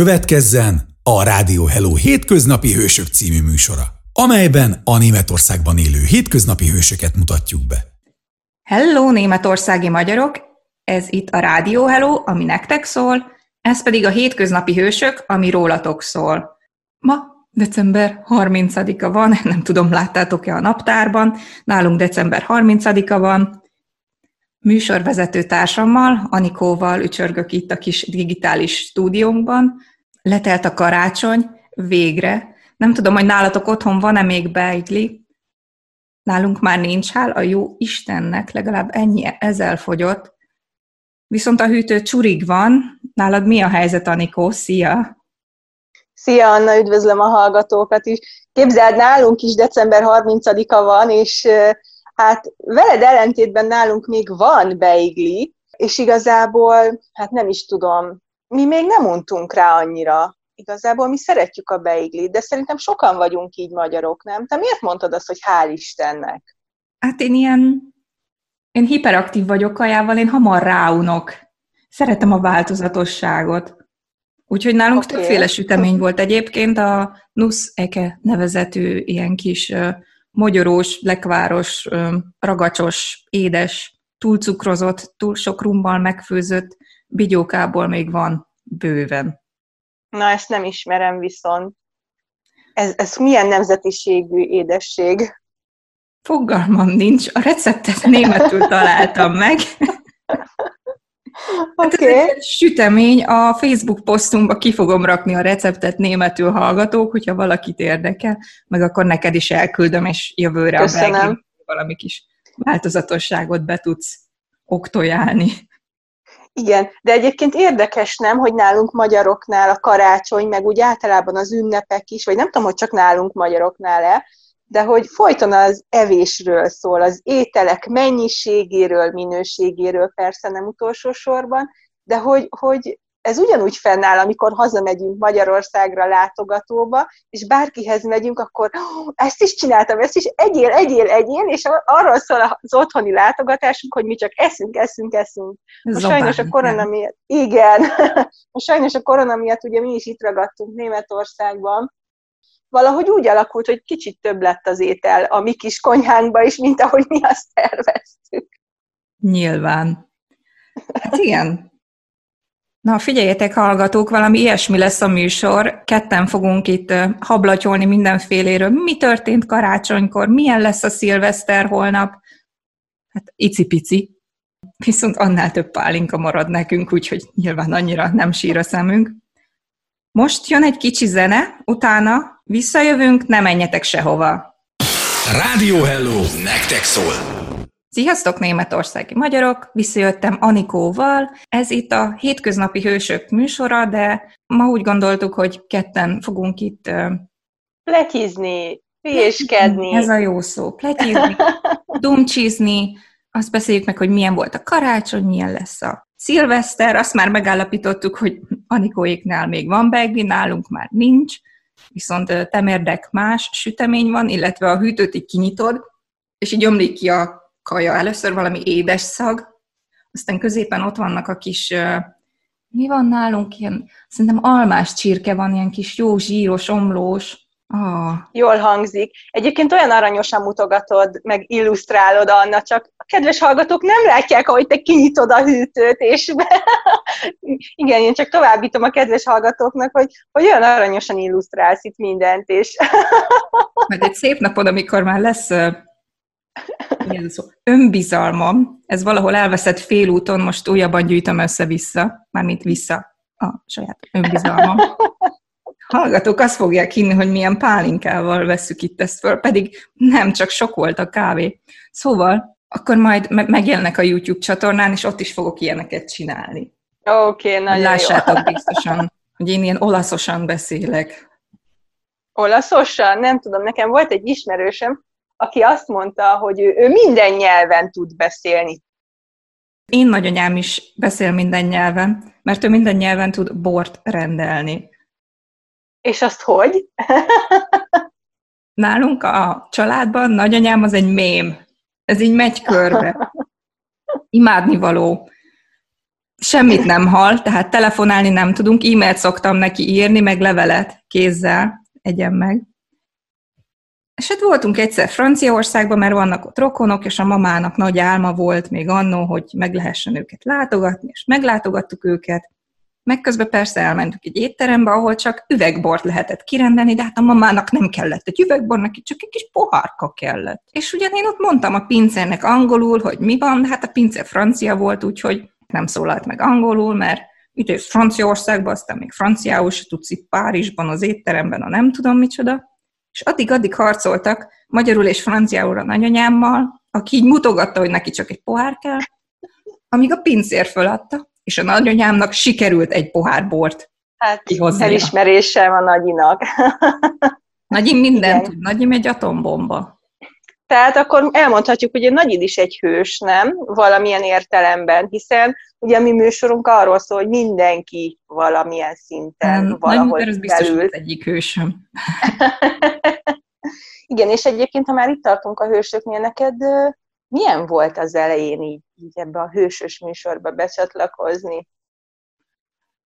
Következzen a Rádió Hello hétköznapi hősök című műsora, amelyben a Németországban élő hétköznapi hősöket mutatjuk be. Hello, németországi magyarok! Ez itt a Rádió Hello, ami nektek szól, ez pedig a hétköznapi hősök, ami rólatok szól. Ma december 30-a van, nem tudom, láttátok-e a naptárban, nálunk december 30-a van, műsorvezető társammal, Anikóval ücsörgök itt a kis digitális stúdiónkban. Letelt a karácsony, végre. Nem tudom, hogy nálatok otthon van-e még beigli. Nálunk már nincs, hál a jó Istennek, legalább ennyi ezzel fogyott. Viszont a hűtő csurig van. Nálad mi a helyzet, Anikó? Szia! Szia, Anna, üdvözlöm a hallgatókat is. Képzeld, nálunk is december 30-a van, és Hát veled ellentétben nálunk még van beigli, és igazából, hát nem is tudom, mi még nem untunk rá annyira. Igazából mi szeretjük a beiglit, de szerintem sokan vagyunk így magyarok, nem? Te miért mondtad azt, hogy hál' Istennek? Hát én ilyen, én hiperaktív vagyok kajával, én hamar ráunok. Szeretem a változatosságot. Úgyhogy nálunk okay. többféle sütemény volt egyébként, a Nusz Eke nevezetű ilyen kis mogyorós, lekváros, ragacsos, édes, túl cukrozott, túl sok rummal megfőzött bigyókából még van bőven. Na, ezt nem ismerem viszont. Ez, ez milyen nemzetiségű édesség? Fogalmam nincs. A receptet németül találtam meg. Okay. Hát ez sütemény, a Facebook posztunkba ki fogom rakni a receptet németül hallgatók, hogyha valakit érdekel, meg akkor neked is elküldöm, és jövőre Köszönöm. a valami kis változatosságot be tudsz oktojálni. Igen, de egyébként érdekes nem, hogy nálunk magyaroknál a karácsony, meg úgy általában az ünnepek is, vagy nem tudom, hogy csak nálunk magyaroknál-e, de hogy folyton az evésről szól, az ételek mennyiségéről, minőségéről persze nem utolsó sorban, de hogy, hogy ez ugyanúgy fennáll, amikor hazamegyünk Magyarországra látogatóba, és bárkihez megyünk, akkor oh, ezt is csináltam, ezt is egyél, egyél, egyél, és arról szól az otthoni látogatásunk, hogy mi csak eszünk, eszünk, eszünk. Most sajnos a korona miatt, igen, most sajnos a korona miatt ugye mi is itt ragadtunk Németországban, valahogy úgy alakult, hogy kicsit több lett az étel a mi kis konyhánkba is, mint ahogy mi azt terveztük. Nyilván. Hát igen. Na, figyeljetek, hallgatók, valami ilyesmi lesz a műsor. Ketten fogunk itt hablatyolni mindenféléről. Mi történt karácsonykor? Milyen lesz a szilveszter holnap? Hát icipici. Viszont annál több pálinka marad nekünk, úgyhogy nyilván annyira nem sír a szemünk. Most jön egy kicsi zene, utána visszajövünk, ne menjetek sehova. Rádió Hello, nektek szól! Sziasztok, németországi magyarok! Visszajöttem Anikóval. Ez itt a Hétköznapi Hősök műsora, de ma úgy gondoltuk, hogy ketten fogunk itt... Pletyízni, hülyéskedni. Ez a jó szó. Pletyízni, dumcsizni, azt beszéljük meg, hogy milyen volt a karácsony, milyen lesz a szilveszter, azt már megállapítottuk, hogy Anikóéknál még van begli, nálunk már nincs, viszont temérdek más sütemény van, illetve a hűtőt így kinyitod, és így ömlik ki a kaja. Először valami édes szag, aztán középen ott vannak a kis, mi van nálunk, ilyen, szerintem almás csirke van, ilyen kis jó zsíros, omlós, Oh. Jól hangzik. Egyébként olyan aranyosan mutogatod, meg illusztrálod, Anna, csak a kedves hallgatók nem látják, ahogy te kinyitod a hűtőt, és be... igen, én csak továbbítom a kedves hallgatóknak, hogy, hogy olyan aranyosan illusztrálsz itt mindent, és... Mert egy szép napod, amikor már lesz milyen szó, önbizalmam, ez valahol elveszett félúton, most újabban gyűjtöm össze-vissza, mármint vissza a saját önbizalmam hallgatók azt fogják hinni, hogy milyen pálinkával veszük itt ezt föl, pedig nem, csak sok volt a kávé. Szóval akkor majd me- megjelennek a YouTube csatornán, és ott is fogok ilyeneket csinálni. Oké, okay, nagyon Lássátok jó. biztosan, hogy én ilyen olaszosan beszélek. Olaszosan? Nem tudom, nekem volt egy ismerősöm, aki azt mondta, hogy ő, ő minden nyelven tud beszélni. Én nagyanyám is beszél minden nyelven, mert ő minden nyelven tud bort rendelni. És azt hogy? Nálunk a családban nagyanyám az egy mém. Ez így megy körbe. Imádni való. semmit nem hall, tehát telefonálni nem tudunk, e-mailt szoktam neki írni, meg levelet kézzel, egyen meg. És hát voltunk egyszer Franciaországban, mert vannak ott rokonok, és a mamának nagy álma volt még annó, hogy meg lehessen őket látogatni, és meglátogattuk őket. Meg közben persze elmentünk egy étterembe, ahol csak üvegbort lehetett kirendelni, de hát a mamának nem kellett egy üvegbor, neki csak egy kis pohárka kellett. És ugyan én ott mondtam a pincérnek angolul, hogy mi van, de hát a pince francia volt, úgyhogy nem szólalt meg angolul, mert és Franciaországban, aztán még franciául se tudsz itt Párizsban, az étteremben, a nem tudom micsoda. És addig-addig harcoltak magyarul és franciául a nagyanyámmal, aki így mutogatta, hogy neki csak egy pohár kell, amíg a pincér föladta, és a nagyanyámnak sikerült egy pohár bort Hát elismeréssel van Nagyinak. Nagyim mindent tud, Nagyim egy atombomba. Tehát akkor elmondhatjuk, hogy a Nagyid is egy hős, nem? Valamilyen értelemben, hiszen ugye a mi műsorunk arról szól, hogy mindenki valamilyen szinten Nem, valahol Nagy biztos az egyik hősöm. Igen, és egyébként, ha már itt tartunk a hősöknél, neked milyen volt az elején így, így ebbe a hősös műsorba becsatlakozni?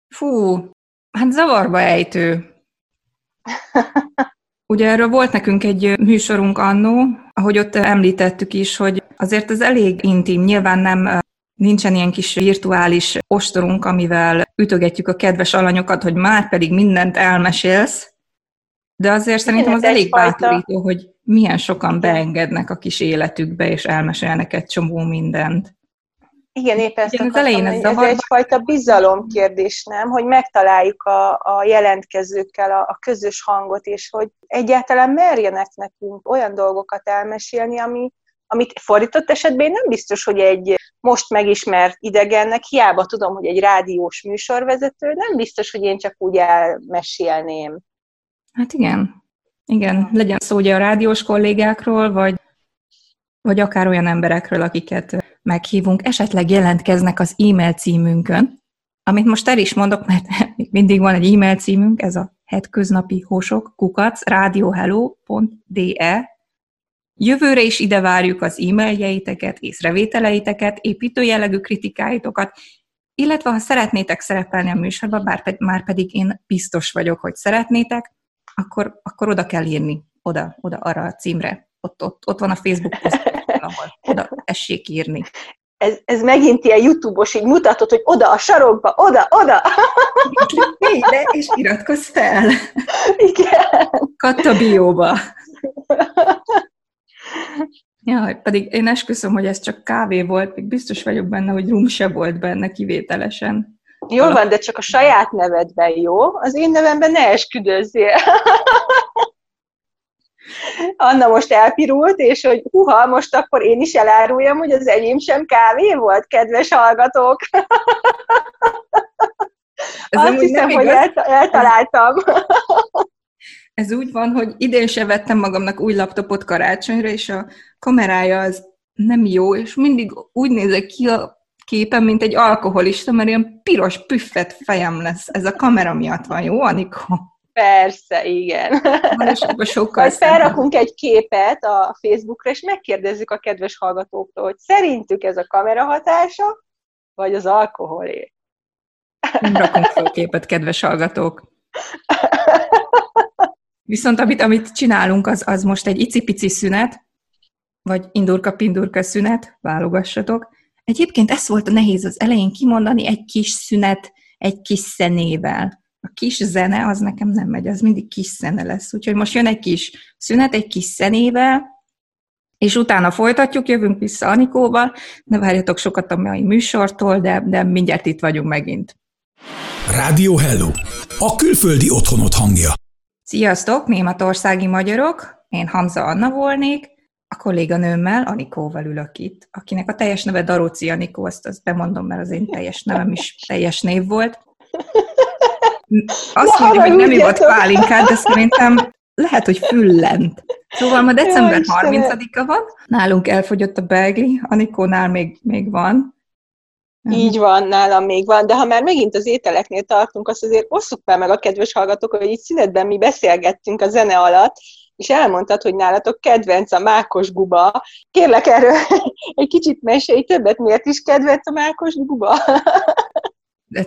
Fú, hát zavarba ejtő. Ugye erről volt nekünk egy műsorunk annó, ahogy ott említettük is, hogy azért ez elég intim, nyilván nem nincsen ilyen kis virtuális ostorunk, amivel ütögetjük a kedves alanyokat, hogy már pedig mindent elmesélsz, de azért szerintem az elég bátorító, hogy milyen sokan beengednek a kis életükbe, és elmesélnek egy csomó mindent. Igen, épp ezt Igen, az elején ez, ez egyfajta bizalomkérdés, nem? Hogy megtaláljuk a, a jelentkezőkkel a, a közös hangot, és hogy egyáltalán merjenek nekünk olyan dolgokat elmesélni, ami, amit fordított esetben én nem biztos, hogy egy most megismert idegennek, hiába tudom, hogy egy rádiós műsorvezető, nem biztos, hogy én csak úgy elmesélném. Hát igen. Igen, legyen szó ugye a rádiós kollégákról, vagy, vagy akár olyan emberekről, akiket meghívunk, esetleg jelentkeznek az e-mail címünkön, amit most el is mondok, mert mindig van egy e-mail címünk, ez a hetköznapi hosok, kukac, radiohello.de. Jövőre is ide várjuk az e-mailjeiteket, észrevételeiteket, építőjellegű kritikáitokat, illetve ha szeretnétek szerepelni a műsorban, bár pe- már pedig én biztos vagyok, hogy szeretnétek, akkor, akkor oda kell írni, oda, oda arra a címre. Ott, ott, ott van a Facebook poszt, ahol oda essék írni. Ez, ez megint ilyen YouTube-os, így mutatod, hogy oda a sarokba, oda, oda. Ide, és iratkozz fel. Igen. Katta bióba. Ja, pedig én esküszöm, hogy ez csak kávé volt, még biztos vagyok benne, hogy rum se volt benne kivételesen. Jó van, de csak a saját nevedben jó, az én nevemben ne esküdözzél. Anna most elpirult, és hogy huha, most akkor én is eláruljam, hogy az enyém sem kávé volt, kedves hallgatók. Ez Azt hiszem, hogy igaz. eltaláltam. Ez úgy van, hogy idén se vettem magamnak új laptopot karácsonyra, és a kamerája az nem jó, és mindig úgy nézek ki a képen, mint egy alkoholista, mert ilyen piros püffet fejem lesz. Ez a kamera miatt van, jó, Anikó? Persze, igen. Sokkal Majd felrakunk egy képet a Facebookra, és megkérdezzük a kedves hallgatóktól, hogy szerintük ez a kamera hatása, vagy az alkoholé. Nem rakunk fel képet, kedves hallgatók. Viszont amit, amit csinálunk, az, az most egy icipici szünet, vagy indurka-pindurka szünet, válogassatok. Egyébként ez volt a nehéz az elején kimondani, egy kis szünet, egy kis szenével a kis zene az nekem nem megy, az mindig kis zene lesz. Úgyhogy most jön egy kis szünet, egy kis zenével, és utána folytatjuk, jövünk vissza Anikóval. Ne várjatok sokat a mai műsortól, de, de mindjárt itt vagyunk megint. Rádió Hello! A külföldi otthonot hangja. Sziasztok, németországi magyarok! Én Hamza Anna volnék, a kolléganőmmel, Anikóval ülök itt, akinek a teljes neve Daróci Anikó, azt, azt bemondom, mert az én teljes nevem is teljes név volt. Azt mondja, hogy nem ivott pálinkát, de szerintem lehet, hogy füllent. Szóval ma december 30-a van, nálunk elfogyott a begli, Anikónál még, még van. Így van, nálam még van, de ha már megint az ételeknél tartunk, azt azért osszuk már meg a kedves hallgatók, hogy itt szünetben mi beszélgettünk a zene alatt, és elmondtad, hogy nálatok kedvenc a mákos guba. Kérlek erről egy kicsit mesélj többet, miért is kedvenc a mákos guba?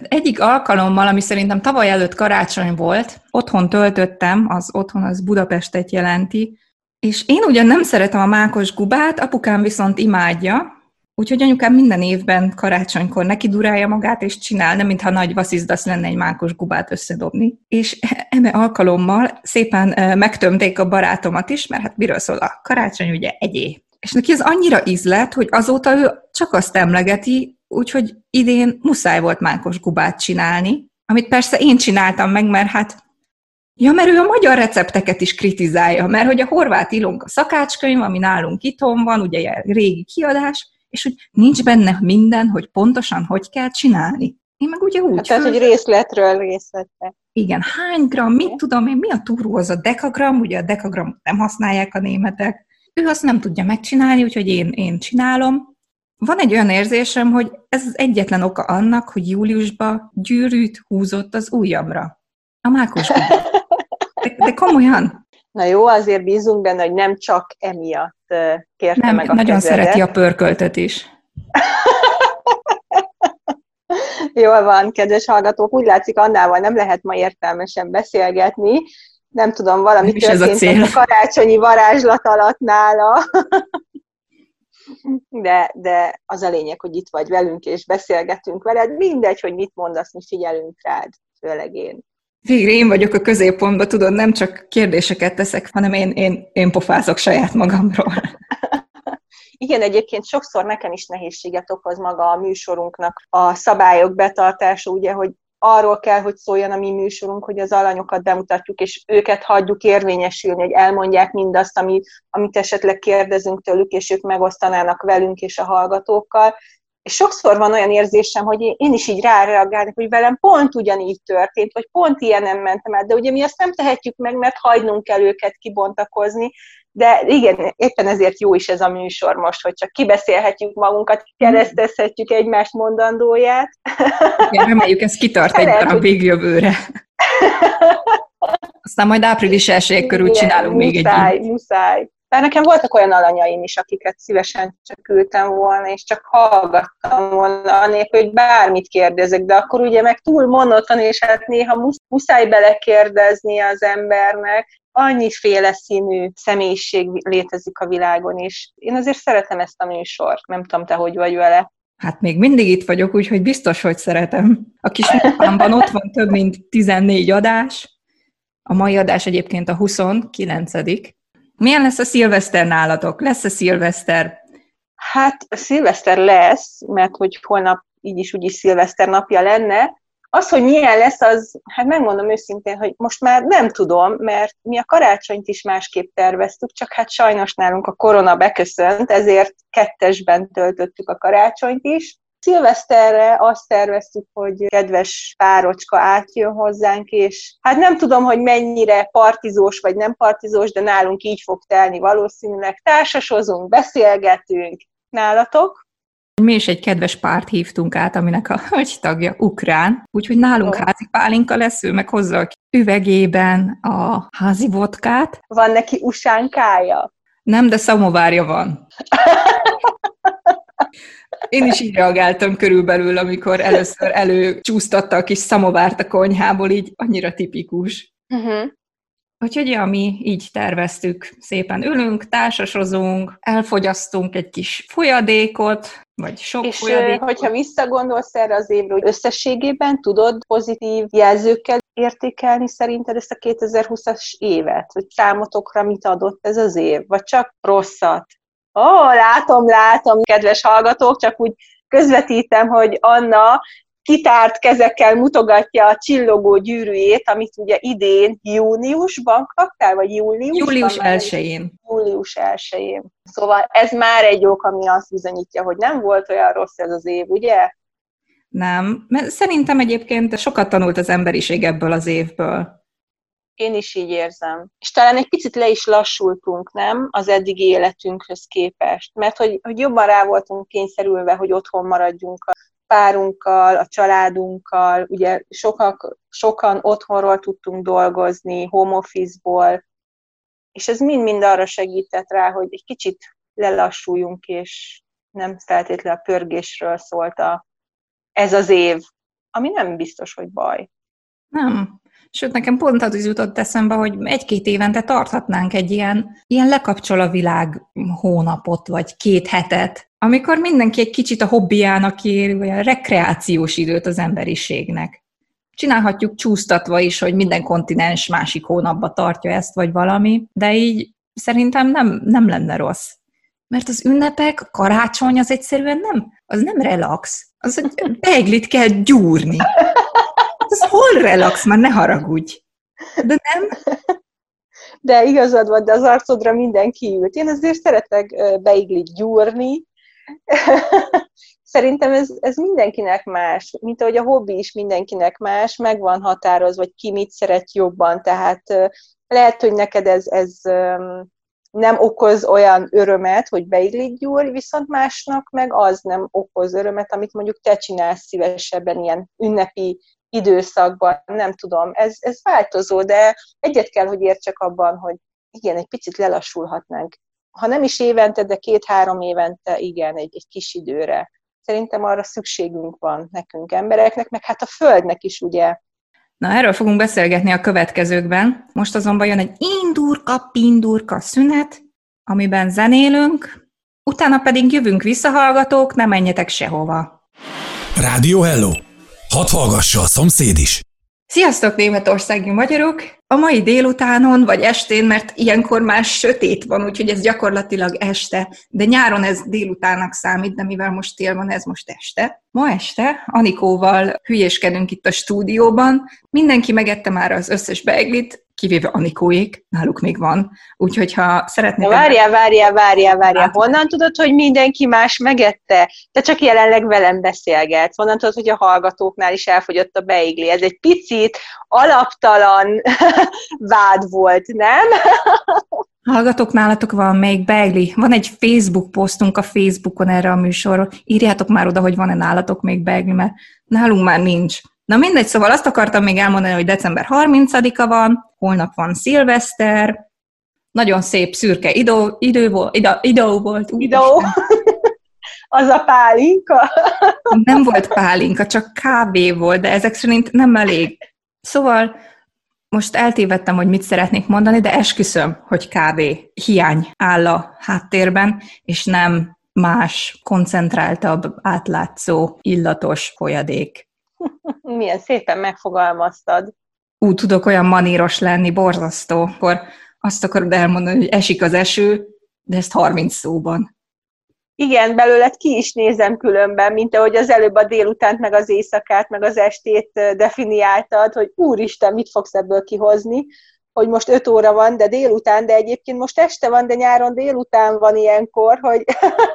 Egyik alkalommal, ami szerintem tavaly előtt karácsony volt, otthon töltöttem, az otthon az Budapestet jelenti, és én ugyan nem szeretem a mákos gubát, apukám viszont imádja, úgyhogy anyukám minden évben karácsonykor neki durálja magát, és csinál, nem mintha nagy vasszizdasz lenne egy mákos gubát összedobni. És eme alkalommal szépen megtömték a barátomat is, mert hát miről szól a karácsony, ugye egyé. És neki ez annyira ízlet, hogy azóta ő csak azt emlegeti, úgyhogy idén muszáj volt mákos gubát csinálni, amit persze én csináltam meg, mert hát Ja, mert ő a magyar recepteket is kritizálja, mert hogy a horvát ilonka szakácskönyv, ami nálunk itthon van, ugye régi kiadás, és hogy nincs benne minden, hogy pontosan hogy kell csinálni. Én meg ugye úgy... Hát tehát, hogy részletről részletre. Igen, hány gram, mit tudom én, mi a túró az a dekagram, ugye a dekagramot nem használják a németek. Ő azt nem tudja megcsinálni, úgyhogy én, én csinálom. Van egy olyan érzésem, hogy ez az egyetlen oka annak, hogy júliusban gyűrűt húzott az ujjamra. A mákos de, de komolyan. Na jó, azért bízunk benne, hogy nem csak emiatt kérte nem, meg a nagyon kezedet. szereti a pörköltet is. Jól van, kedves hallgatók, úgy látszik, annával nem lehet ma értelmesen beszélgetni. Nem tudom, valami történt a, a karácsonyi varázslat alatt nála. de, de az a lényeg, hogy itt vagy velünk, és beszélgetünk veled. Mindegy, hogy mit mondasz, mi figyelünk rád, főleg én. Végre én vagyok a középpontban, tudod, nem csak kérdéseket teszek, hanem én, én, én pofázok saját magamról. Igen, egyébként sokszor nekem is nehézséget okoz maga a műsorunknak a szabályok betartása, ugye, hogy arról kell, hogy szóljon a mi műsorunk, hogy az alanyokat bemutatjuk, és őket hagyjuk érvényesülni, hogy elmondják mindazt, amit, amit esetleg kérdezünk tőlük, és ők megosztanának velünk és a hallgatókkal. És sokszor van olyan érzésem, hogy én is így ráreagálok, hogy velem pont ugyanígy történt, vagy pont ilyen nem mentem át, de ugye mi azt nem tehetjük meg, mert hagynunk kell őket kibontakozni, de igen, éppen ezért jó is ez a műsor most, hogy csak kibeszélhetjük magunkat, keresztezhetjük egymást mondandóját. Igen, reméljük, ez kitart egy darab jövőre. Aztán majd április elsőjég körül csinálunk muszáj, még egy Muszáj, muszáj. Bár nekem voltak olyan alanyaim is, akiket szívesen csak ültem volna, és csak hallgattam volna, anélkül, hogy bármit kérdezek, de akkor ugye meg túl monoton, és hát néha muszáj belekérdezni az embernek, annyiféle színű személyiség létezik a világon, és én azért szeretem ezt a műsort. Nem tudom, te hogy vagy vele. Hát még mindig itt vagyok, úgyhogy biztos, hogy szeretem. A kis napámban ott van több mint 14 adás. A mai adás egyébként a 29 milyen lesz a szilveszter nálatok? Lesz a szilveszter? Hát a szilveszter lesz, mert hogy holnap így is úgy is szilveszter napja lenne. Az, hogy milyen lesz, az, hát megmondom őszintén, hogy most már nem tudom, mert mi a karácsonyt is másképp terveztük, csak hát sajnos nálunk a korona beköszönt, ezért kettesben töltöttük a karácsonyt is. Szilveszterre azt terveztük, hogy kedves párocska átjön hozzánk, és hát nem tudom, hogy mennyire partizós vagy nem partizós, de nálunk így fog telni valószínűleg. Társasozunk, beszélgetünk. Nálatok? Mi is egy kedves párt hívtunk át, aminek a hölgy tagja ukrán, úgyhogy nálunk oh. házi pálinka lesz, ő meg hozza a üvegében a házi vodkát. Van neki usánkája? Nem, de szamovárja van. Én is így reagáltam körülbelül, amikor először előcsúsztatta a kis szamovárt a konyhából, így annyira tipikus. Uh-huh. Úgyhogy ja, mi így terveztük, szépen ülünk, társasozunk, elfogyasztunk egy kis folyadékot, vagy sok És folyadékot. hogyha visszagondolsz erre az évre, hogy összességében tudod pozitív jelzőkkel értékelni szerinted ezt a 2020-as évet? Hogy számotokra mit adott ez az év? Vagy csak rosszat? Ó, oh, látom, látom, kedves hallgatók, csak úgy közvetítem, hogy Anna kitárt kezekkel mutogatja a csillogó gyűrűjét, amit ugye idén júniusban kaptál, vagy júliusban? Július 1-én. Július 1-én. Szóval ez már egy ok, ami azt bizonyítja, hogy nem volt olyan rossz ez az év, ugye? Nem. Mert szerintem egyébként sokat tanult az emberiség ebből az évből. Én is így érzem. És talán egy picit le is lassultunk, nem? Az eddigi életünkhöz képest. Mert hogy, hogy jobban rá voltunk kényszerülve, hogy otthon maradjunk a párunkkal, a családunkkal. Ugye sokak, sokan otthonról tudtunk dolgozni, home office-ból, és ez mind-mind arra segített rá, hogy egy kicsit lelassuljunk, és nem feltétlenül a pörgésről szólt a, ez az év. ami nem biztos, hogy baj. Nem. Sőt, nekem pont az jutott eszembe, hogy egy-két évente tarthatnánk egy ilyen, ilyen lekapcsol a világ hónapot, vagy két hetet, amikor mindenki egy kicsit a hobbiának ér, vagy a rekreációs időt az emberiségnek. Csinálhatjuk csúsztatva is, hogy minden kontinens másik hónapba tartja ezt, vagy valami, de így szerintem nem, nem lenne rossz. Mert az ünnepek, karácsony az egyszerűen nem, az nem relax. Az egy beiglit kell gyúrni. Az hol relax, már ne haragudj. De nem? De igazad van, de az arcodra mindenki ült. Én azért szeretek beiglit gyúrni. Szerintem ez, ez mindenkinek más, mint ahogy a hobbi is mindenkinek más, meg van határozva, vagy ki mit szeret jobban, tehát lehet, hogy neked ez, ez nem okoz olyan örömet, hogy beiglit gyúr, viszont másnak meg az nem okoz örömet, amit mondjuk te csinálsz szívesebben ilyen ünnepi időszakban, nem tudom, ez, ez változó, de egyet kell, hogy értsek abban, hogy igen, egy picit lelassulhatnánk. Ha nem is évente, de két-három évente, igen, egy, egy kis időre. Szerintem arra szükségünk van nekünk embereknek, meg hát a Földnek is ugye Na, erről fogunk beszélgetni a következőkben. Most azonban jön egy indurka-pindurka szünet, amiben zenélünk, utána pedig jövünk visszahallgatók, ne menjetek sehova. Rádió Hello! Hadd hallgassa a szomszéd is! Sziasztok, németországi magyarok! A mai délutánon, vagy estén, mert ilyenkor már sötét van, úgyhogy ez gyakorlatilag este, de nyáron ez délutának számít, de mivel most tél van, ez most este. Ma este Anikóval hülyéskedünk itt a stúdióban, mindenki megette már az összes beiglit, kivéve Anikóék, náluk még van. Úgyhogy ha szeretnék... Várjál, várjál, várjál, várjál. Honnan tudod, hogy mindenki más megette? Te csak jelenleg velem beszélgetsz. Honnan tudod, hogy a hallgatóknál is elfogyott a beigli? Ez egy picit alaptalan vád volt, nem? Hallgatok, nálatok van még beigli. Van egy Facebook posztunk a Facebookon erre a műsorról. Írjátok már oda, hogy van-e nálatok még beigli, mert nálunk már nincs. Na mindegy, szóval azt akartam még elmondani, hogy december 30-a van, holnap van szilveszter, nagyon szép szürke idő, idő, volt, idő, idő volt. Idő. Az a pálinka? Nem volt pálinka, csak kávé volt, de ezek szerint nem elég. Szóval most eltévedtem, hogy mit szeretnék mondani, de esküszöm, hogy kávé hiány áll a háttérben, és nem más, koncentráltabb, átlátszó, illatos folyadék. Milyen szépen megfogalmaztad. Ú, tudok olyan maníros lenni, borzasztó. Akkor azt akarod elmondani, hogy esik az eső, de ezt 30 szóban. Igen, belőled ki is nézem különben, mint ahogy az előbb a délutánt, meg az éjszakát, meg az estét definiáltad, hogy úristen, mit fogsz ebből kihozni, hogy most 5 óra van, de délután, de egyébként most este van, de nyáron délután van ilyenkor, hogy...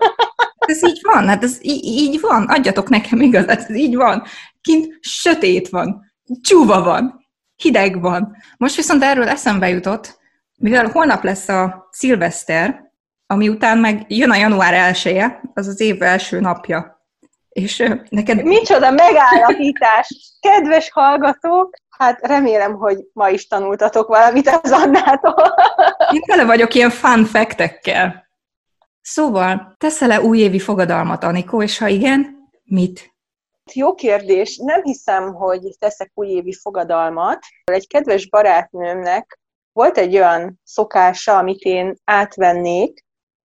ez így van, hát ez így, így van, adjatok nekem igazat, ez így van. Kint sötét van, csúva van, hideg van. Most viszont erről eszembe jutott, mivel holnap lesz a szilveszter, ami után meg jön a január elsője, az az év első napja. És neked... Micsoda megállapítás! Kedves hallgatók, hát remélem, hogy ma is tanultatok valamit az Annától. Én tele vagyok ilyen fun factekkel. Szóval, teszel-e újévi fogadalmat, Anikó, és ha igen, mit? Jó kérdés. Nem hiszem, hogy teszek újévi fogadalmat. Egy kedves barátnőmnek volt egy olyan szokása, amit én átvennék,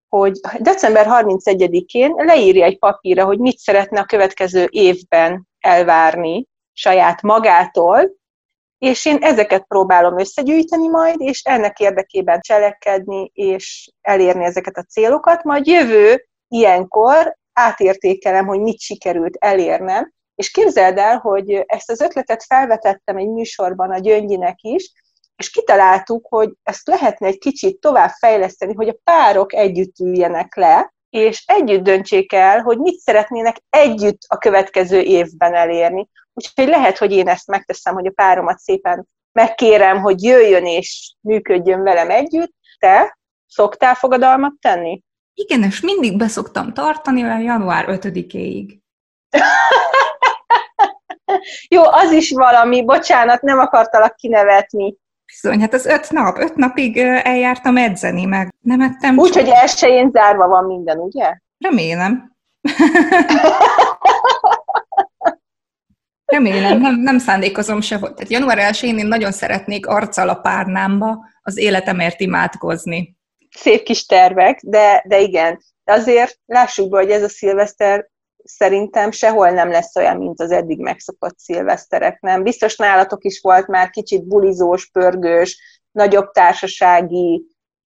hogy december 31-én leírja egy papírra, hogy mit szeretne a következő évben elvárni saját magától, és én ezeket próbálom összegyűjteni majd, és ennek érdekében cselekedni, és elérni ezeket a célokat, majd jövő ilyenkor átértékelem, hogy mit sikerült elérnem, és képzeld el, hogy ezt az ötletet felvetettem egy műsorban a Gyöngyinek is, és kitaláltuk, hogy ezt lehetne egy kicsit tovább fejleszteni, hogy a párok együtt üljenek le, és együtt döntsék el, hogy mit szeretnének együtt a következő évben elérni. Úgyhogy lehet, hogy én ezt megteszem, hogy a páromat szépen megkérem, hogy jöjjön és működjön velem együtt. Te szoktál fogadalmat tenni? Igen, és mindig beszoktam tartani olyan január 5-éig. Jó, az is valami, bocsánat, nem akartalak kinevetni. Bizony, hát az öt nap, öt napig eljártam edzeni, meg nem ettem. Úgy, hogy elsőjén zárva van minden, ugye? Remélem. Remélem, nem, nem szándékozom se volt. Tehát január 1 én nagyon szeretnék arccal a párnámba az életemért imádkozni. Szép kis tervek, de, de igen. Azért lássuk be, hogy ez a szilveszter szerintem sehol nem lesz olyan, mint az eddig megszokott szilveszterek, nem? Biztos nálatok is volt már kicsit bulizós, pörgős, nagyobb társasági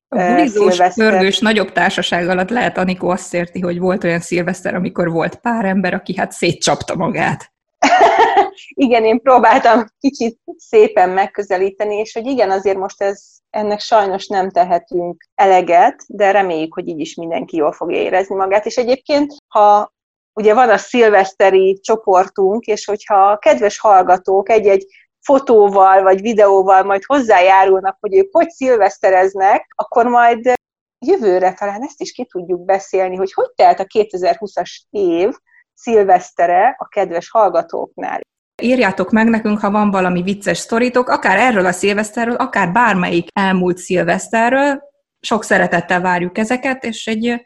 a bulizós, pörgős, nagyobb társaság alatt lehet Anikó azt érti, hogy volt olyan szilveszter, amikor volt pár ember, aki hát szétcsapta magát. igen, én próbáltam kicsit szépen megközelíteni, és hogy igen, azért most ez, ennek sajnos nem tehetünk eleget, de reméljük, hogy így is mindenki jól fogja érezni magát. És egyébként, ha ugye van a szilveszteri csoportunk, és hogyha a kedves hallgatók egy-egy fotóval vagy videóval majd hozzájárulnak, hogy ők hogy szilvesztereznek, akkor majd jövőre talán ezt is ki tudjuk beszélni, hogy hogy telt a 2020-as év szilvesztere a kedves hallgatóknál. Írjátok meg nekünk, ha van valami vicces sztoritok, akár erről a szilveszterről, akár bármelyik elmúlt szilveszterről. Sok szeretettel várjuk ezeket, és egy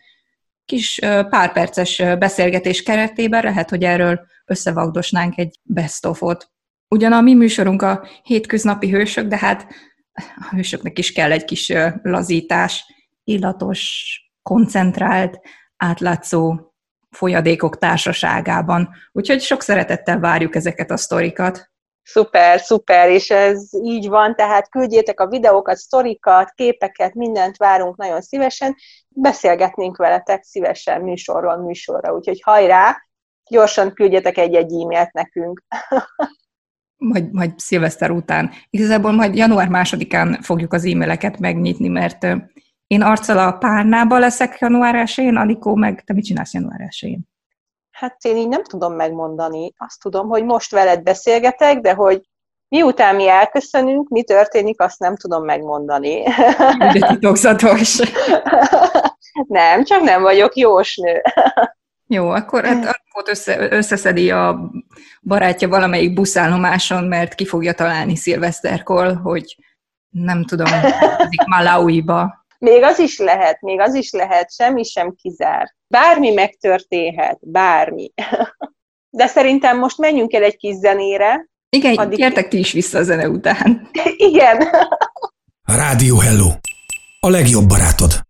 kis pár perces beszélgetés keretében lehet, hogy erről összevagdosnánk egy best of-ot. Ugyan a mi műsorunk a hétköznapi hősök, de hát a hősöknek is kell egy kis lazítás, illatos, koncentrált, átlátszó folyadékok társaságában. Úgyhogy sok szeretettel várjuk ezeket a sztorikat. Szuper, szuper, és ez így van, tehát küldjétek a videókat, sztorikat, képeket, mindent várunk nagyon szívesen, beszélgetnénk veletek szívesen műsorról műsorra, úgyhogy hajrá, gyorsan küldjetek egy-egy e-mailt nekünk. majd, majd szilveszter után. Igazából majd január másodikán fogjuk az e-maileket megnyitni, mert én arccal a párnába leszek január 1 Anikó meg te mit csinálsz január 1 Hát én így nem tudom megmondani. Azt tudom, hogy most veled beszélgetek, de hogy miután mi elköszönünk, mi történik, azt nem tudom megmondani. De titokzatos. nem, csak nem vagyok jósnő. Jó, akkor hát össze, összeszedi a barátja valamelyik buszállomáson, mert ki fogja találni szilveszterkor, hogy nem tudom, Malauiba. Még az is lehet, még az is lehet, semmi sem kizár. Bármi megtörténhet, bármi. De szerintem most menjünk el egy kis zenére. Igen, addig... gyertek ti is vissza a zene után. Igen. Rádió Hello. A legjobb barátod.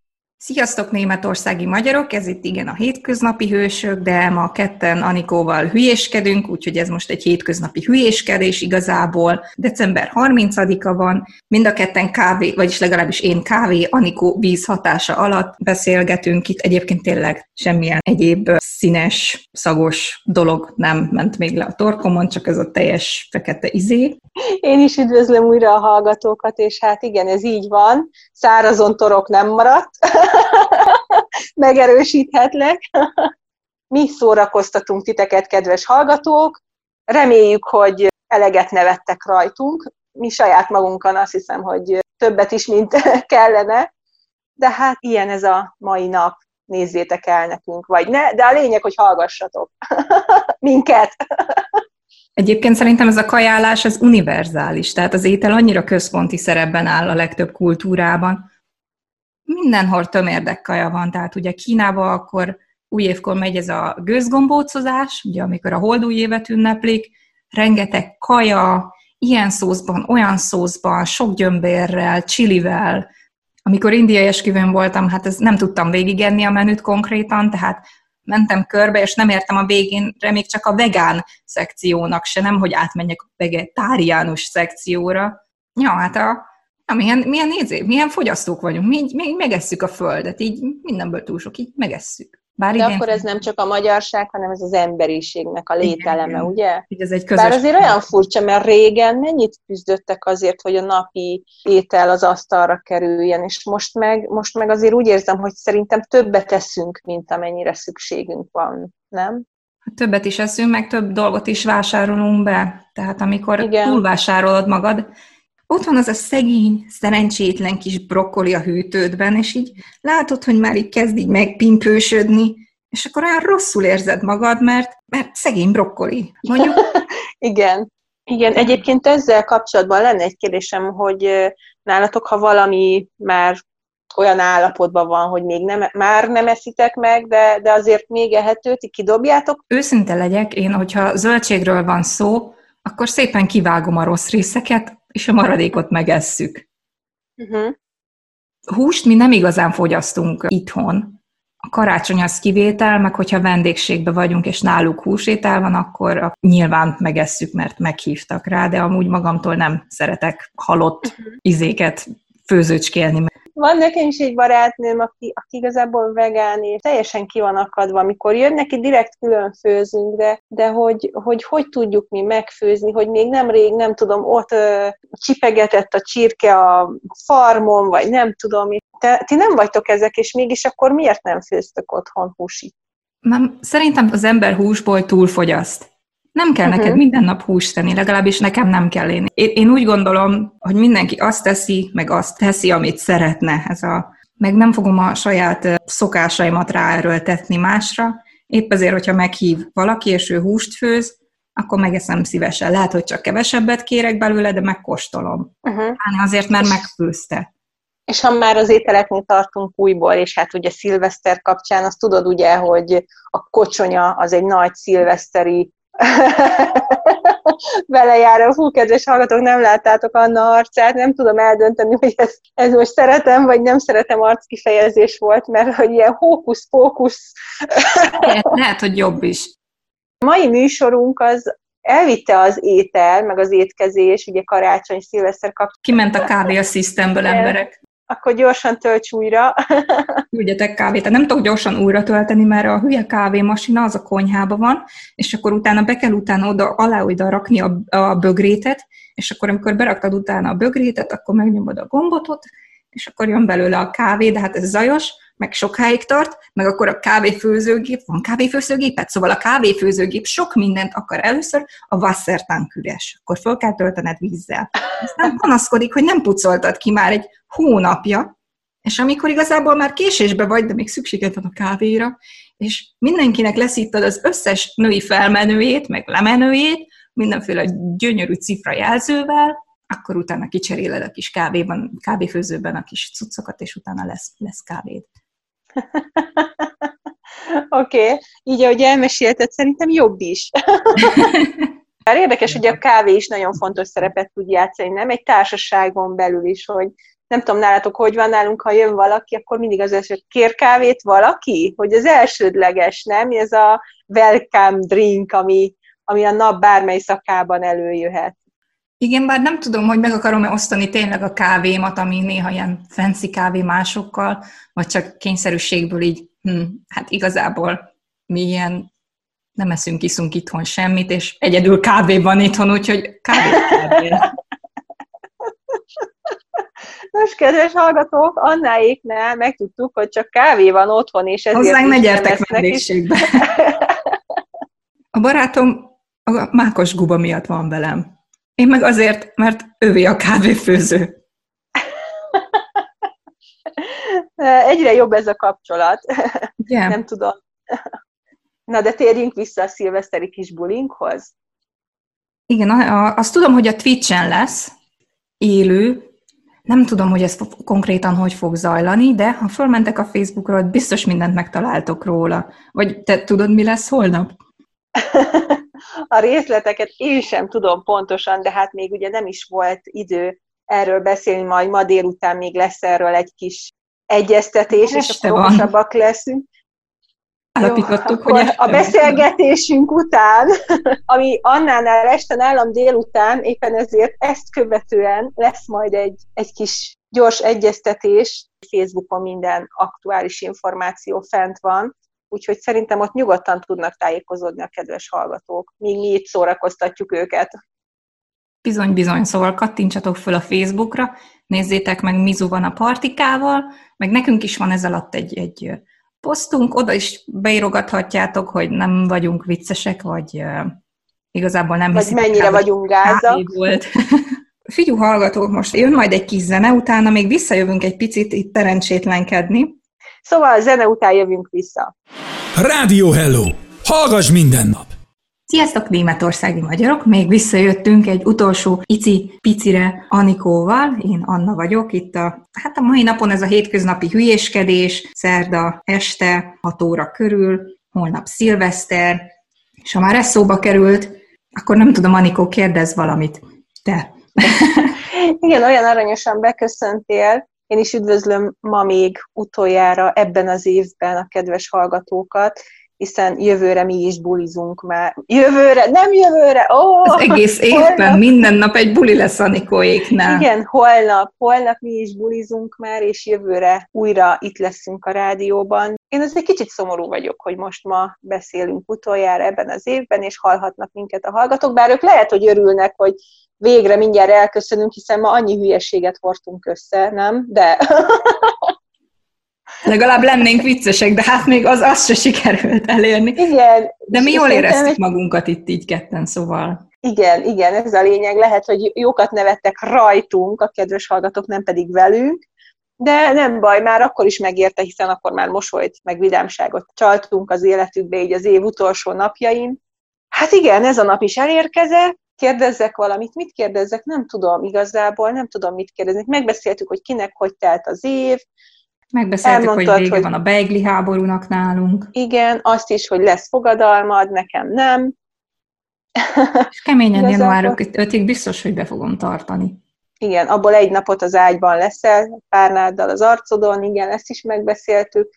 Sziasztok németországi magyarok, ez itt igen a hétköznapi hősök, de ma ketten Anikóval hülyéskedünk, úgyhogy ez most egy hétköznapi hülyéskedés igazából. December 30-a van, mind a ketten kávé, vagyis legalábbis én kávé, Anikó víz hatása alatt beszélgetünk. Itt egyébként tényleg semmilyen egyéb színes, szagos dolog nem ment még le a torkomon, csak ez a teljes fekete izé. Én is üdvözlöm újra a hallgatókat, és hát igen, ez így van. Szárazon torok nem maradt. Megerősíthetlek. Mi szórakoztatunk titeket, kedves hallgatók. Reméljük, hogy eleget nevettek rajtunk. Mi saját magunkon azt hiszem, hogy többet is, mint kellene. De hát ilyen ez a mai nap. Nézzétek el nekünk, vagy ne, de a lényeg, hogy hallgassatok minket. Egyébként szerintem ez a kajálás az univerzális, tehát az étel annyira központi szerepben áll a legtöbb kultúrában. Mindenhol tömérdek kaja van, tehát ugye Kínában akkor új évkor megy ez a gőzgombócozás, ugye amikor a holdúj évet ünneplik, rengeteg kaja, ilyen szószban, olyan szószban, sok gyömbérrel, csilivel. Amikor indiai esküvőn voltam, hát ez nem tudtam végigenni a menüt konkrétan, tehát mentem körbe, és nem értem a végénre még csak a vegán szekciónak se, nem, hogy átmenjek a vegetáriánus szekcióra. Ja, hát a, ja, milyen, milyen nézé, milyen fogyasztók vagyunk, mi, mi megesszük a földet, így mindenből túl sok, így megesszük. Bár De igen, akkor ez nem csak a magyarság, hanem ez az emberiségnek a lételeme, igen, ugye? Így ez egy közös Bár azért olyan furcsa, mert régen mennyit küzdöttek azért, hogy a napi étel az asztalra kerüljen, és most meg, most meg azért úgy érzem, hogy szerintem többet teszünk, mint amennyire szükségünk van, nem? Hát többet is eszünk, meg több dolgot is vásárolunk be. Tehát amikor Igen. túlvásárolod magad, ott van az a szegény, szerencsétlen kis brokkoli a hűtődben, és így látod, hogy már így kezd így megpimpősödni, és akkor olyan rosszul érzed magad, mert, mert szegény brokkoli. Mondjuk. Igen. Igen, egyébként ezzel kapcsolatban lenne egy kérdésem, hogy nálatok, ha valami már olyan állapotban van, hogy még nem, már nem eszitek meg, de, de azért még ehető, ti kidobjátok? Őszinte legyek, én, hogyha zöldségről van szó, akkor szépen kivágom a rossz részeket, és a maradékot megesszük. Uh-huh. Húst mi nem igazán fogyasztunk itthon. A karácsony az kivétel, meg hogyha vendégségbe vagyunk, és náluk húsétel van, akkor nyilván megesszük, mert meghívtak rá, de amúgy magamtól nem szeretek halott uh-huh. izéket főzőcskélni, van nekem is egy barátnőm, aki, aki igazából vegán, és teljesen ki van akadva, amikor jön neki, direkt külön főzünk, de, de hogy, hogy hogy tudjuk mi megfőzni, hogy még nemrég, nem tudom, ott ö, csipegetett a csirke a farmon, vagy nem tudom, te, ti nem vagytok ezek, és mégis akkor miért nem főztök otthon húsit? Nem, szerintem az ember húsból túlfogyaszt. Nem kell uh-huh. neked minden nap húst tenni, legalábbis nekem nem kell én. Én úgy gondolom, hogy mindenki azt teszi, meg azt teszi, amit szeretne. Ez a, meg nem fogom a saját szokásaimat ráerőltetni másra. Épp ezért, hogyha meghív valaki, és ő húst főz, akkor megeszem szívesen. Lehet, hogy csak kevesebbet kérek belőle, de megkóstolom. Uh-huh. azért, mert megfőzte. És ha már az ételeknél tartunk újból, és hát ugye szilveszter kapcsán, azt tudod ugye, hogy a kocsonya az egy nagy szilveszteri belejáró. Fú, kedves hallgatók, nem láttátok Anna arcát, nem tudom eldönteni, hogy ez, ez most szeretem, vagy nem szeretem arckifejezés volt, mert hogy ilyen hókusz-fókusz. lehet, lehet, hogy jobb is. A mai műsorunk az elvitte az étel, meg az étkezés, ugye karácsony, szilveszter kapcsolatban. Kiment a kávé a szisztemből emberek akkor gyorsan tölts újra. Küldjetek kávét. Nem tudok gyorsan újra tölteni, mert a hülye kávémasina az a konyhában van, és akkor utána be kell utána oda, alá oda rakni a, a bögrétet, és akkor amikor beraktad utána a bögrétet, akkor megnyomod a gombotot, és akkor jön belőle a kávé, de hát ez zajos, meg sokáig tart, meg akkor a kávéfőzőgép, van kávéfőzőgépet, szóval a kávéfőzőgép sok mindent akar először, a wassertank üres, akkor föl kell töltened vízzel. Aztán panaszkodik, hogy nem pucoltad ki már egy hónapja, és amikor igazából már késésbe vagy, de még szükséged van a kávéra, és mindenkinek leszíttad az összes női felmenőjét, meg lemenőjét, mindenféle gyönyörű cifra jelzővel, akkor utána kicseréled a kis kávéban, kávéfőzőben a kis cuccokat, és utána lesz, lesz kávéd. Oké, okay. így ahogy elmesélted, szerintem jobb is. Már érdekes, hogy a kávé is nagyon fontos szerepet tud játszani, nem? Egy társaságon belül is, hogy nem tudom, nálatok hogy van nálunk, ha jön valaki, akkor mindig az első, kér kávét valaki? Hogy az elsődleges, nem? Ez a welcome drink, ami, ami a nap bármely szakában előjöhet. Igen, bár nem tudom, hogy meg akarom-e osztani tényleg a kávémat, ami néha ilyen fancy kávé másokkal, vagy csak kényszerűségből így, hm, hát igazából mi ilyen nem eszünk, iszunk itthon semmit, és egyedül kávé van itthon, úgyhogy kávé. kávé. Nos, kedves hallgatók, Annáéknál megtudtuk, hogy csak kávé van otthon, és ezért Hozzánk ne gyertek vendégségbe. A barátom a mákos guba miatt van velem. Én meg azért, mert ővé a kávéfőző. Egyre jobb ez a kapcsolat. Yeah. Nem tudom. Na, de térjünk vissza a szilveszteri kis bulinkhoz. Igen, azt tudom, hogy a Twitch-en lesz élő, nem tudom, hogy ez konkrétan hogy fog zajlani, de ha fölmentek a Facebookra, biztos mindent megtaláltok róla. Vagy te tudod, mi lesz holnap? a részleteket én sem tudom pontosan, de hát még ugye nem is volt idő erről beszélni, majd ma délután még lesz erről egy kis egyeztetés, este és akkor okosabbak leszünk. Állapítottuk, Jó, hogy a beszélgetésünk után, ami annál este nálam délután, éppen ezért ezt követően lesz majd egy, egy kis gyors egyeztetés. Facebookon minden aktuális információ fent van, úgyhogy szerintem ott nyugodtan tudnak tájékozódni a kedves hallgatók, míg mi itt szórakoztatjuk őket. Bizony, bizony, szóval kattintsatok föl a Facebookra, nézzétek meg, Mizu van a partikával, meg nekünk is van ez alatt egy, egy posztunk, oda is beírogathatjátok, hogy nem vagyunk viccesek, vagy uh, igazából nem Vagy mennyire el, vagyunk gázak. Volt. Figyú hallgatók, most jön majd egy kis zene, utána még visszajövünk egy picit itt terencsétlenkedni, Szóval a zene után jövünk vissza. Rádió Hello! Hallgass minden nap! Sziasztok, németországi magyarok! Még visszajöttünk egy utolsó ici-picire Anikóval. Én Anna vagyok. Itt a, hát a mai napon ez a hétköznapi hülyéskedés, szerda este, 6 óra körül, holnap szilveszter, és ha már ez szóba került, Akkor nem tudom, Anikó, kérdez valamit. Te. Igen, olyan aranyosan beköszöntél. Én is üdvözlöm ma még utoljára ebben az évben a kedves hallgatókat, hiszen jövőre mi is bulizunk már. Jövőre, nem jövőre, ó! Oh, Az egész évben holnap. minden nap egy buli lesz Anikóéknál. Igen, holnap, holnap mi is bulizunk már, és jövőre újra itt leszünk a rádióban. Én azért kicsit szomorú vagyok, hogy most ma beszélünk utoljára ebben az évben, és hallhatnak minket a hallgatók, bár ők lehet, hogy örülnek, hogy végre mindjárt elköszönünk, hiszen ma annyi hülyeséget hordtunk össze, nem? De... Legalább lennénk viccesek, de hát még az, az se sikerült elérni. Igen. De mi jól éreztük egy... magunkat itt így ketten, szóval. Igen, igen, ez a lényeg. Lehet, hogy jókat nevettek rajtunk, a kedves hallgatók, nem pedig velünk, de nem baj, már akkor is megérte, hiszen akkor már mosolyt, meg vidámságot csaltunk az életükbe, így az év utolsó napjain. Hát igen, ez a nap is elérkezett, kérdezzek valamit, mit kérdezzek, nem tudom igazából, nem tudom, mit kérdezni. Megbeszéltük, hogy kinek hogy telt az év, Megbeszéltük, Elmondtad, hogy vége hogy van a beigli háborúnak nálunk. Igen, azt is, hogy lesz fogadalmad, nekem nem. És keményen január 5-ig biztos, hogy be fogom tartani. Igen, abból egy napot az ágyban leszel, párnáddal az arcodon, igen, ezt is megbeszéltük.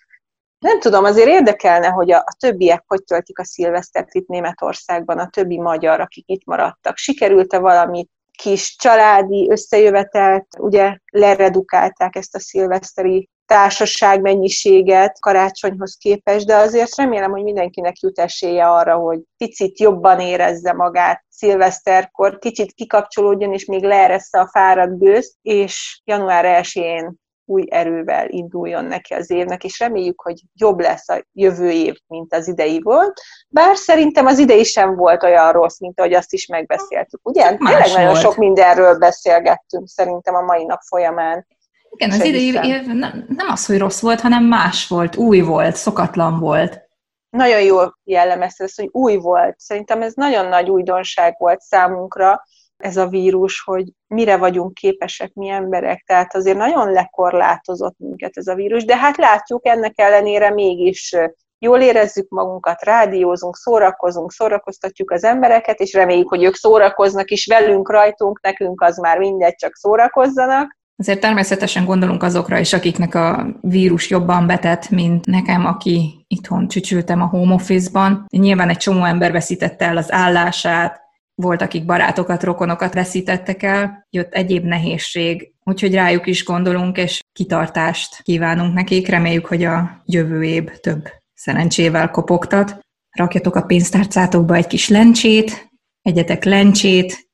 Nem tudom, azért érdekelne, hogy a, a többiek hogy töltik a szilvesztert itt Németországban, a többi magyar, akik itt maradtak. Sikerült-e valami kis családi összejövetelt, ugye leredukálták ezt a szilveszteri társaság mennyiséget karácsonyhoz képest, de azért remélem, hogy mindenkinek jut esélye arra, hogy picit jobban érezze magát szilveszterkor, kicsit kikapcsolódjon, és még leereszte a fáradt gőzt, és január 1-én új erővel induljon neki az évnek, és reméljük, hogy jobb lesz a jövő év, mint az idei volt. Bár szerintem az idei sem volt olyan rossz, mint ahogy azt is megbeszéltük. Ugye? Tényleg nagyon sok mindenről beszélgettünk szerintem a mai nap folyamán. Igen, az idei év nem, nem az, hogy rossz volt, hanem más volt, új volt, szokatlan volt. Nagyon jól jellemezte ezt, hogy új volt. Szerintem ez nagyon nagy újdonság volt számunkra, ez a vírus, hogy mire vagyunk képesek mi emberek. Tehát azért nagyon lekorlátozott minket ez a vírus, de hát látjuk, ennek ellenére mégis jól érezzük magunkat, rádiózunk, szórakozunk, szórakoztatjuk az embereket, és reméljük, hogy ők szórakoznak is velünk, rajtunk, nekünk az már mindegy, csak szórakozzanak. Azért természetesen gondolunk azokra is, akiknek a vírus jobban betett, mint nekem, aki itthon csücsültem a home office-ban. Nyilván egy csomó ember veszítette el az állását, volt, akik barátokat, rokonokat veszítettek el, jött egyéb nehézség, úgyhogy rájuk is gondolunk, és kitartást kívánunk nekik. Reméljük, hogy a jövő év több szerencsével kopogtat. Rakjatok a pénztárcátokba egy kis lencsét, egyetek lencsét.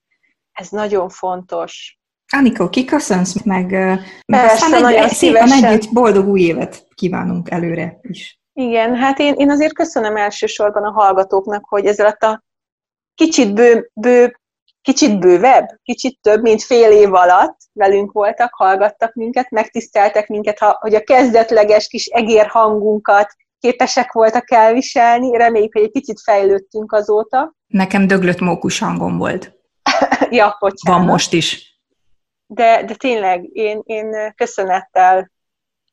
Ez nagyon fontos. Anikó, kiköszönsz, meg, meg aztán egy, egy, szépen együtt boldog új évet kívánunk előre is. Igen, hát én, én azért köszönöm elsősorban a hallgatóknak, hogy ez alatt a kicsit bő, bő, kicsit bővebb, kicsit több, mint fél év alatt velünk voltak, hallgattak minket, megtiszteltek minket, hogy a kezdetleges kis egér hangunkat képesek voltak elviselni. Reméljük, hogy egy kicsit fejlődtünk azóta. Nekem döglött mókus hangom volt. ja, bocsánat. Van most is de, de tényleg én, én köszönettel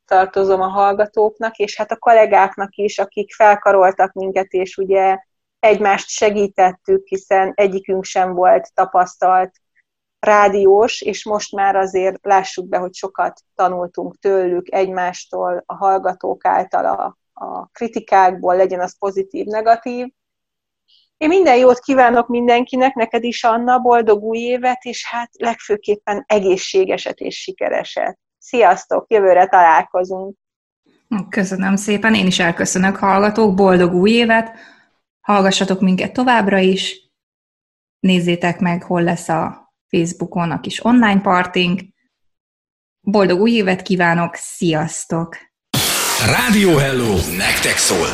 tartozom a hallgatóknak, és hát a kollégáknak is, akik felkaroltak minket, és ugye egymást segítettük, hiszen egyikünk sem volt tapasztalt rádiós, és most már azért lássuk be, hogy sokat tanultunk tőlük, egymástól, a hallgatók által a, a kritikákból, legyen az pozitív, negatív, én minden jót kívánok mindenkinek, neked is, Anna, boldog új évet, és hát legfőképpen egészségeset és sikereset. Sziasztok, jövőre találkozunk! Köszönöm szépen, én is elköszönök hallgatók, boldog új évet, hallgassatok minket továbbra is, nézzétek meg, hol lesz a Facebookon a kis online parting. Boldog új évet kívánok, sziasztok! Rádió Hello! Nektek szól!